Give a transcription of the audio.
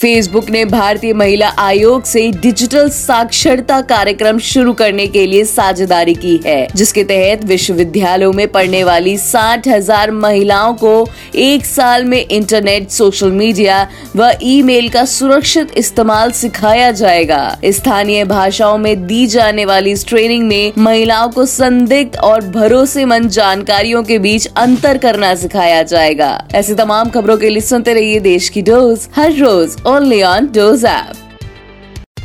Facebook ने भारतीय महिला आयोग से डिजिटल साक्षरता कार्यक्रम शुरू करने के लिए साझेदारी की है, जिसके तहत विश्वविद्यालयों में पढ़ने वाली साठ हज़ार महिलाओं को एक साल में इंटरनेट सोशल मीडिया व ईमेल का सुरक्षित इस्तेमाल सिखाया जाएगा। स्थानीय भाषाओं में दी जाने वाली इस ट्रेनिंग में महिलाओं को संदिग्ध और भरोसेमंद जानकारियों के बीच अंतर करना सिखाया जाएगा। ऐसी तमाम खबरों के लिए सुनते रहिए देश की डोज, हर रोज only on Doze app.